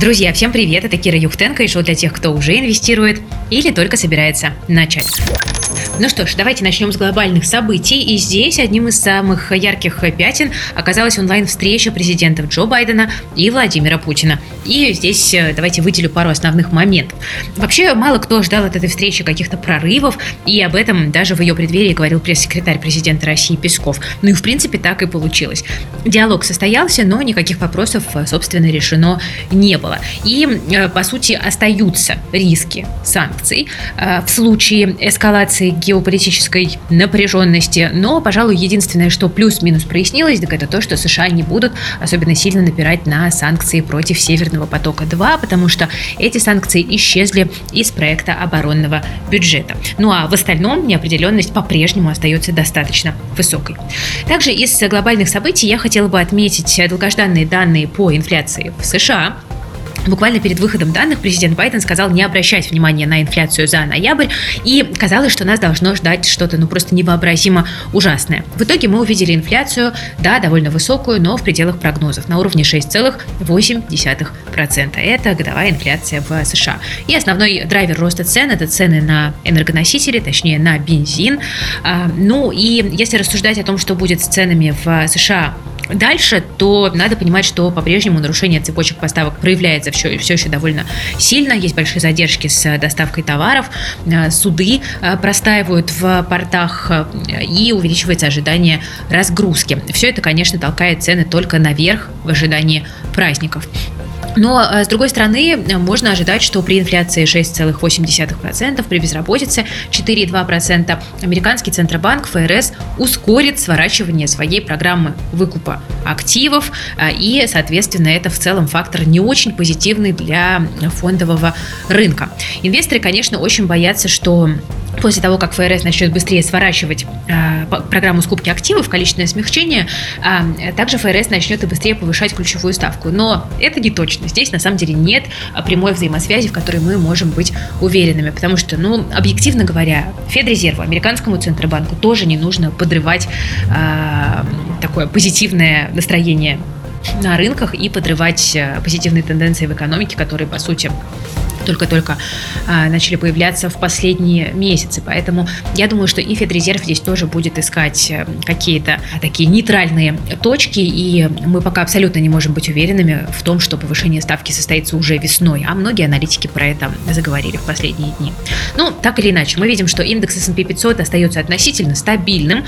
Друзья, всем привет! Это Кира Юхтенко и шоу для тех, кто уже инвестирует или только собирается начать. Ну что ж, давайте начнем с глобальных событий. И здесь одним из самых ярких пятен оказалась онлайн-встреча президентов Джо Байдена и Владимира Путина. И здесь э, давайте выделю пару основных моментов. Вообще, мало кто ждал от этой встречи каких-то прорывов, и об этом даже в ее преддверии говорил пресс-секретарь президента России Песков. Ну и в принципе так и получилось. Диалог состоялся, но никаких вопросов, э, собственно, решено не было. И, э, по сути, остаются риски санкций в случае эскалации геополитической напряженности. Но, пожалуй, единственное, что плюс-минус прояснилось, так это то, что США не будут особенно сильно напирать на санкции против Северного потока-2, потому что эти санкции исчезли из проекта оборонного бюджета. Ну а в остальном неопределенность по-прежнему остается достаточно высокой. Также из глобальных событий я хотела бы отметить долгожданные данные по инфляции в США. Буквально перед выходом данных президент Байден сказал не обращать внимания на инфляцию за ноябрь, и казалось, что нас должно ждать что-то ну просто невообразимо ужасное. В итоге мы увидели инфляцию, да, довольно высокую, но в пределах прогнозов, на уровне 6,8%. Это годовая инфляция в США. И основной драйвер роста цен – это цены на энергоносители, точнее на бензин. А, ну и если рассуждать о том, что будет с ценами в США дальше, то надо понимать, что по-прежнему нарушение цепочек поставок проявляется все, все еще довольно сильно. Есть большие задержки с доставкой товаров, э, суды э, простаивают в портах э, и увеличивается ожидание разгрузки. Все это, конечно, толкает цены только наверх в ожидании праздников. Но, э, с другой стороны, можно ожидать, что при инфляции 6,8%, при безработице 4,2%, американский Центробанк ФРС ускорит сворачивание своей программы выкупа активов, э, и, соответственно, это в целом фактор не очень позитивный для фондового рынка. Инвесторы, конечно, очень боятся, что после того, как ФРС начнет быстрее сворачивать э, программу скупки активов, количественное смягчение, э, также ФРС начнет и быстрее повышать ключевую ставку. Но это не точно. Здесь на самом деле нет прямой взаимосвязи, в которой мы можем быть уверенными. Потому что, ну, объективно говоря, Федрезерву, американскому Центробанку тоже не нужно подрывать э, такое позитивное настроение на рынках и подрывать э, позитивные тенденции в экономике, которые, по сути, только-только а, начали появляться в последние месяцы. Поэтому я думаю, что и Федрезерв здесь тоже будет искать э, какие-то такие нейтральные точки, и мы пока абсолютно не можем быть уверенными в том, что повышение ставки состоится уже весной, а многие аналитики про это заговорили в последние дни. Ну, так или иначе, мы видим, что индекс S&P 500 остается относительно стабильным.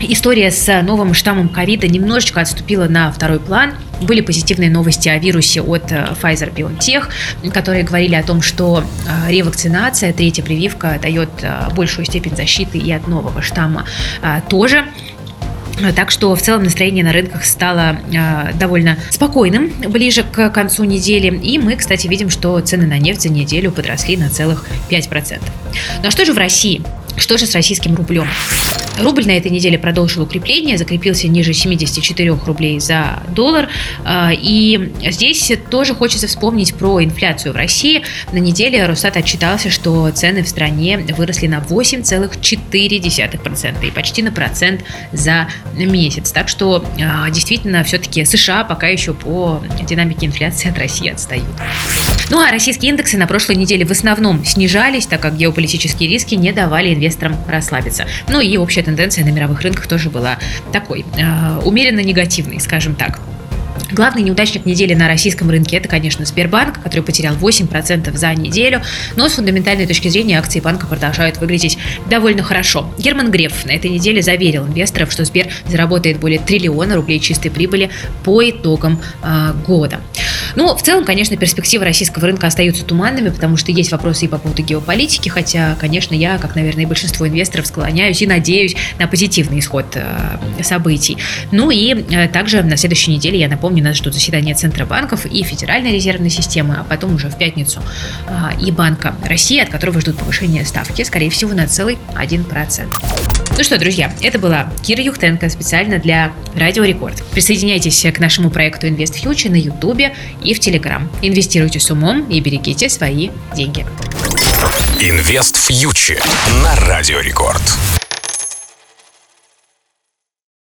История с новым штаммом ковида немножечко отступила на второй план. Были позитивные новости о вирусе от э, Pfizer-BioNTech, которые говорили о том, что э, ревакцинация, третья прививка дает э, большую степень защиты и от нового штамма тоже. Так что в целом настроение на рынках стало э, довольно спокойным ближе к концу недели. И мы, кстати, видим, что цены на нефть за неделю подросли на целых 5%. Ну а что же в России? Что же с российским рублем? Рубль на этой неделе продолжил укрепление, закрепился ниже 74 рублей за доллар. А, и здесь тоже хочется вспомнить про инфляцию в России. На неделе Росстат отчитался, что цены в стране выросли на 8,4% и почти на процент за месяц. Так что а, действительно все-таки США пока еще по динамике инфляции от России отстают. Ну а российские индексы на прошлой неделе в основном снижались, так как геополитические риски не давали инвесторам расслабиться. Ну и общая тенденция на мировых рынках тоже была такой, э, умеренно негативной, скажем так. Главный неудачник недели на российском рынке – это, конечно, Сбербанк, который потерял 8% за неделю, но с фундаментальной точки зрения акции банка продолжают выглядеть довольно хорошо. Герман Греф на этой неделе заверил инвесторов, что Сбер заработает более триллиона рублей чистой прибыли по итогам э, года. Ну, в целом, конечно, перспективы российского рынка остаются туманными, потому что есть вопросы и по поводу геополитики, хотя, конечно, я, как, наверное, и большинство инвесторов, склоняюсь и надеюсь на позитивный исход э, событий. Ну и э, также на следующей неделе, я напомню, нас ждут заседания Центробанков и Федеральной резервной системы, а потом уже в пятницу э, и Банка России, от которого ждут повышения ставки, скорее всего, на целый 1%. Ну что, друзья, это была Кира Юхтенко специально для Радио Рекорд. Присоединяйтесь к нашему проекту Invest Future на Ютубе и в Телеграм. Инвестируйте с умом и берегите свои деньги. Инвест Фьючер на Радио Рекорд.